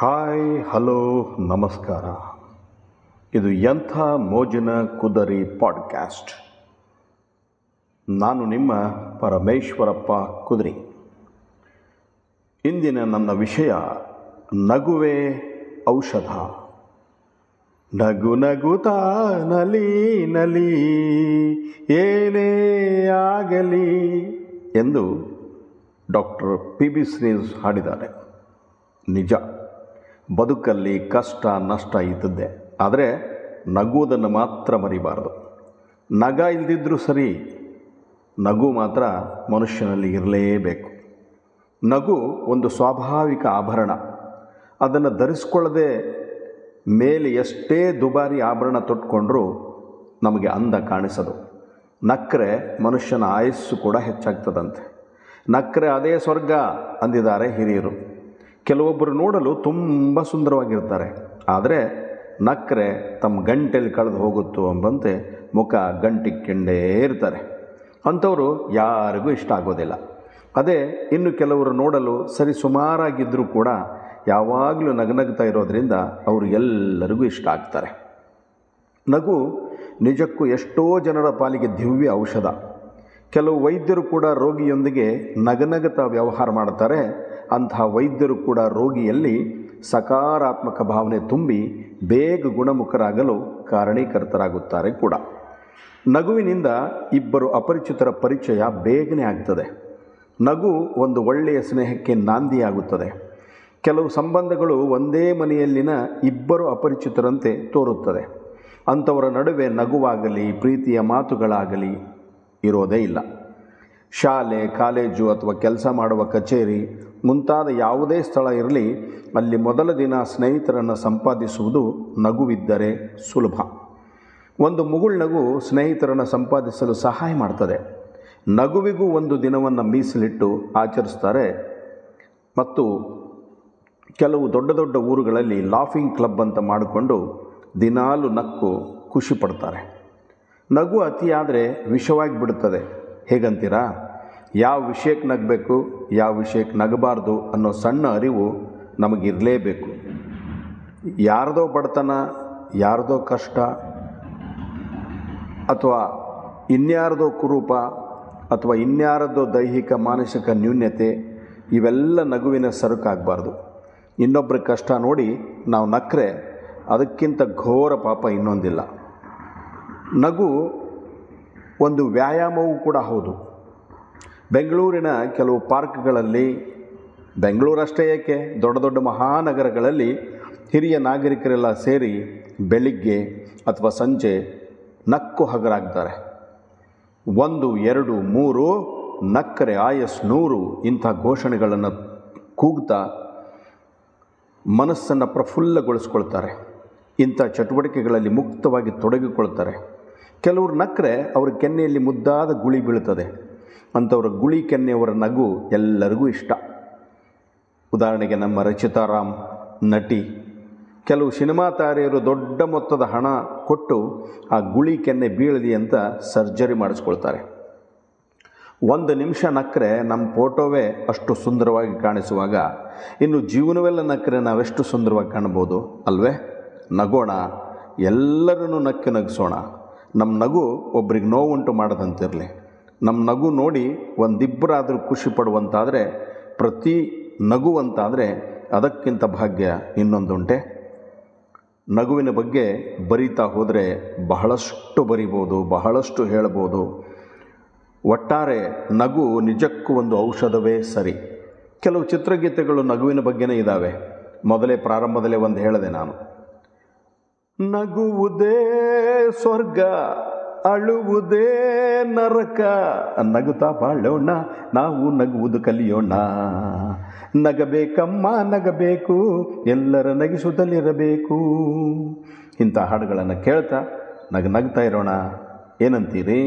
Hi, hello, ನಮಸ್ಕಾರ. ಇದು ಎಂಥ ಮೋಜಿನ ಕುದರಿ ಪಾಡ್ಕ್ಯಾಸ್ಟ್. ನಾನು ನಿಮ್ಮ ಪರಮೇಶ್ವರಪ್ಪ ಕುದರಿ. ಇಂದಿನ ನನ್ನ ವಿಷಯ, ನಗುವೆ ಔಷಧ. ನಗು ನಗುತ ನಲಿ ನಲಿ, ಏನೇ ಆಗಲಿ ಎಂದು ಡಾಕ್ಟರ್ ಪಿ ಬಿ ಶ್ರೀಸ್ ಹಾಡಿದ್ದಾರೆ. ನಿಜ. ಬದುಕಲ್ಲಿ ಕಷ್ಟ, ನಷ್ಟ ಇದ್ದದ್ದೇ. ಆದರೆ ನಗುವುದನ್ನು ಮಾತ್ರ ಮರಿಬಾರದು. ನಗ ಇಲ್ದಿದ್ರೂ ಸರಿ, ನಗು ಮಾತ್ರ ಮನುಷ್ಯನಲ್ಲಿ ಇರಲೇಬೇಕು. ನಗು ಒಂದು ಸ್ವಾಭಾವಿಕ ಆಭರಣ. ಅದನ್ನು ಧರಿಸ್ಕೊಳ್ಳದೆ ಮೇಲೆ ಎಷ್ಟೇ ದುಬಾರಿ ಆಭರಣ ತೊಟ್ಕೊಂಡ್ರೂ ನಮಗೆ ಅಂದ ಕಾಣಿಸದು. ನಕ್ಕರೆ ಮನುಷ್ಯನ ಆಯಸ್ಸು ಕೂಡ ಹೆಚ್ಚಾಗ್ತದಂತೆ. ನಕ್ಕರೆ ಅದೇ ಸ್ವರ್ಗ, ಅಂದಿದ್ದಾರೆ ಹಿರಿಯರು. ಕೆಲವೊಬ್ಬರು ನೋಡಲು ತುಂಬ ಸುಂದರವಾಗಿರ್ತಾರೆ. ಆದರೆ ನಕ್ಕರೆ ತಮ್ಮ ಗಂಟೆಯಲ್ಲಿ ಕಳೆದು ಹೋಗುತ್ತೋ ಎಂಬಂತೆ ಮುಖ ಗಂಟಿಕ್ಕೆಂಡೇ ಇರ್ತಾರೆ. ಅಂಥವರು ಯಾರಿಗೂ ಇಷ್ಟ ಆಗೋದಿಲ್ಲ. ಅದೇ ಇನ್ನು ಕೆಲವರು ನೋಡಲು ಸರಿ ಸುಮಾರಾಗಿದ್ದರೂ ಕೂಡ ಯಾವಾಗಲೂ ನಗನಗ್ತಾ ಇರೋದರಿಂದ ಅವರು ಎಲ್ಲರಿಗೂ ಇಷ್ಟ ಆಗ್ತಾರೆ. ನಗು ನಿಜಕ್ಕೂ ಎಷ್ಟೋ ಜನರ ಪಾಲಿಗೆ ದಿವ್ಯ ಔಷಧ. ಕೆಲವು ವೈದ್ಯರು ಕೂಡ ರೋಗಿಯೊಂದಿಗೆ ನಗನಗತ ವ್ಯವಹಾರ ಮಾಡ್ತಾರೆ ಅಂತಹ ವೈದ್ಯರು ಕೂಡ ರೋಗಿಯಲ್ಲಿ ಸಕಾರಾತ್ಮಕ ಭಾವನೆ ತುಂಬಿ ಬೇಗ ಗುಣಮುಖರಾಗಲು ಕಾರಣೀಕರ್ತರಾಗುತ್ತಾರೆ ಕೂಡ. ನಗುವಿನಿಂದ ಇಬ್ಬರು ಅಪರಿಚಿತರ ಪರಿಚಯ ಬೇಗನೆ ಆಗ್ತದೆ. ನಗು ಒಂದು ಒಳ್ಳೆಯ ಸ್ನೇಹಕ್ಕೆ ನಾಂದಿಯಾಗುತ್ತದೆ. ಕೆಲವು ಸಂಬಂಧಗಳು ಒಂದೇ ಮನೆಯಲ್ಲಿನ ಇಬ್ಬರು ಅಪರಿಚಿತರಂತೆ ತೋರುತ್ತದೆ. ಅಂಥವರ ನಡುವೆ ನಗುವಾಗಲಿ, ಪ್ರೀತಿಯ ಮಾತುಗಳಾಗಲಿ ಇರೋದೇ ಇಲ್ಲ. ಶಾಲೆ, ಕಾಲೇಜು ಅಥವಾ ಕೆಲಸ ಮಾಡುವ ಕಚೇರಿ ಮುಂತಾದ ಯಾವುದೇ ಸ್ಥಳ ಇರಲಿ, ಅಲ್ಲಿ ಮೊದಲ ದಿನ ಸ್ನೇಹಿತರನ್ನು ಸಂಪಾದಿಸುವುದು ನಗುವಿದ್ದರೆ ಸುಲಭ. ಒಂದು ಮುಗುಳ್ನಗು ಸ್ನೇಹಿತರನ್ನು ಸಂಪಾದಿಸಲು ಸಹಾಯ ಮಾಡ್ತದೆ. ನಗುವಿಗೂ ಒಂದು ದಿನವನ್ನು ಮೀಸಲಿಟ್ಟು ಆಚರಿಸ್ತಾರೆ. ಮತ್ತು ಕೆಲವು ದೊಡ್ಡ ದೊಡ್ಡ ಊರುಗಳಲ್ಲಿ ಲಾಫಿಂಗ್ ಕ್ಲಬ್ ಅಂತ ಮಾಡಿಕೊಂಡು ದಿನಾಲು ನಕ್ಕು ಖುಷಿ ಪಡ್ತಾರೆ. ನಗು ಅತಿಯಾದರೆ ವಿಷವಾಗಿ ಬಿಡುತ್ತದೆ ಹೇಗಂತೀರಾ? ಯಾವ ವಿಷಯಕ್ಕೆ ನಗಬೇಕು, ಯಾವ ವಿಷಯಕ್ಕೆ ನಗಬಾರ್ದು ಅನ್ನೋ ಸಣ್ಣ ಅರಿವು ನಮಗಿರಲೇಬೇಕು. ಯಾರದೋ ಬಡತನ, ಯಾರದೋ ಕಷ್ಟ, ಅಥವಾ ಇನ್ಯಾರದೋ ಕುರೂಪ, ಅಥವಾ ಇನ್ಯಾರದೋ ದೈಹಿಕ, ಮಾನಸಿಕ ನ್ಯೂನ್ಯತೆ, ಇವೆಲ್ಲ ನಗುವಿನ ಸರಕಾಗಬಾರ್ದು. ಇನ್ನೊಬ್ಬರ ಕಷ್ಟ ನೋಡಿ ನಾವು ನಕ್ಕರೆ ಅದಕ್ಕಿಂತ ಘೋರ ಪಾಪ ಇನ್ನೊಂದಿಲ್ಲ. ನಗು ಒಂದು ವ್ಯಾಯಾಮವೂ ಕೂಡ ಹೌದು. ಬೆಂಗಳೂರಿನ ಕೆಲವು ಪಾರ್ಕ್ಗಳಲ್ಲಿ, ಬೆಂಗಳೂರಷ್ಟೇ ಏಕೆ, ದೊಡ್ಡ ದೊಡ್ಡ ಮಹಾನಗರಗಳಲ್ಲಿ ಹಿರಿಯ ನಾಗರಿಕರೆಲ್ಲ ಸೇರಿ ಬೆಳಿಗ್ಗೆ ಅಥವಾ ಸಂಜೆ ನಕ್ಕು ಹಗರಾಗ್ತಾರೆ. ಒಂದು, ಎರಡು, ಮೂರು, ನಕ್ಕರೆ, ಆಯಸ್, ನೂರು ಇಂಥ ಘೋಷಣೆಗಳನ್ನು ಕೂಗ್ತಾ ಮನಸ್ಸನ್ನು ಪ್ರಫುಲ್ಲಗೊಳಿಸ್ಕೊಳ್ತಾರೆ. ಇಂಥ ಚಟುವಟಿಕೆಗಳಲ್ಲಿ ಮುಕ್ತವಾಗಿ ತೊಡಗಿಕೊಳ್ತಾರೆ. ಕೆಲವರು ನಕ್ಕರೆ ಅವ್ರ ಕೆನ್ನೆಯಲ್ಲಿ ಮುದ್ದಾದ ಗುಳಿ ಬೀಳುತ್ತದೆ ಅಂಥವ್ರ ಗುಳಿ ಕೆನ್ನೆಯವರ ನಗು ಎಲ್ಲರಿಗೂ ಇಷ್ಟ. ಉದಾಹರಣೆಗೆ ನಮ್ಮ ರಚಿತಾರಾಮ್ ನಟಿ. ಕೆಲವು ಸಿನಿಮಾ ತಾರೆಯರು ದೊಡ್ಡ ಮೊತ್ತದ ಹಣ ಕೊಟ್ಟು ಆ ಗುಳಿ ಕೆನ್ನೆ ಬೀಳಲಿ ಅಂತ ಸರ್ಜರಿ ಮಾಡಿಸ್ಕೊಳ್ತಾರೆ. ಒಂದು ನಿಮಿಷ ನಕ್ಕರೆ ನಮ್ಮ ಫೋಟೋವೇ ಅಷ್ಟು ಸುಂದರವಾಗಿ ಕಾಣಿಸುವಾಗ, ಇನ್ನು ಜೀವನವೆಲ್ಲ ನಕ್ಕರೆ ನಾವೆಷ್ಟು ಸುಂದರವಾಗಿ ಕಾಣ್ಬೋದು ಅಲ್ವೇ? ನಗೋಣ. ಎಲ್ಲರನ್ನೂ ನಕ್ಕಿ ನಗಿಸೋಣ. ನಮ್ಮ ನಗು ಒಬ್ರಿಗೆ ನೋವುಂಟು ಮಾಡದಂತಿರಲಿ. ನಮ್ಮ ನಗು ನೋಡಿ ಒಂದಿಬ್ಬರಾದರೂ ಖುಷಿ ಪಡುವಂತಾದರೆ, ಪ್ರತಿ ನಗುವಂತಾದರೆ ಅದಕ್ಕಿಂತ ಭಾಗ್ಯ ಇನ್ನೊಂದುಂಟೆ. ನಗುವಿನ ಬಗ್ಗೆ ಬರಿತಾ ಹೋದರೆ ಬಹಳಷ್ಟು ಬರಿಬೋದು, ಬಹಳಷ್ಟು ಹೇಳ್ಬೋದು. ಒಟ್ಟಾರೆ ನಗು ನಿಜಕ್ಕೂ ಒಂದು ಔಷಧವೇ ಸರಿ. ಕೆಲವು ಚಿತ್ರಗೀತೆಗಳು ನಗುವಿನ ಬಗ್ಗೆನೇ ಇದ್ದಾವೆ ಮೊದಲೇ ಪ್ರಾರಂಭದಲ್ಲೇ ಒಂದು ಹೇಳಿದೆ ನಾನು. ನಗುವುದೇ ಸ್ವರ್ಗ, ಅಳುವುದೇ ನರಕ. ನಗುತ್ತಾ ಬಾಳೋಣ, ನಾವು ನಗುವುದು ಕಲಿಯೋಣ. ನಗಬೇಕಮ್ಮ, ನಗಬೇಕು, ಎಲ್ಲರ ನಗಿಸುವುದಲ್ಲಿರಬೇಕು ಇಂಥ ಹಾಡುಗಳನ್ನು ಕೇಳ್ತಾ ನಗ, ನಗ್ತಾ ಇರೋಣ. ಏನಂತೀರಿ?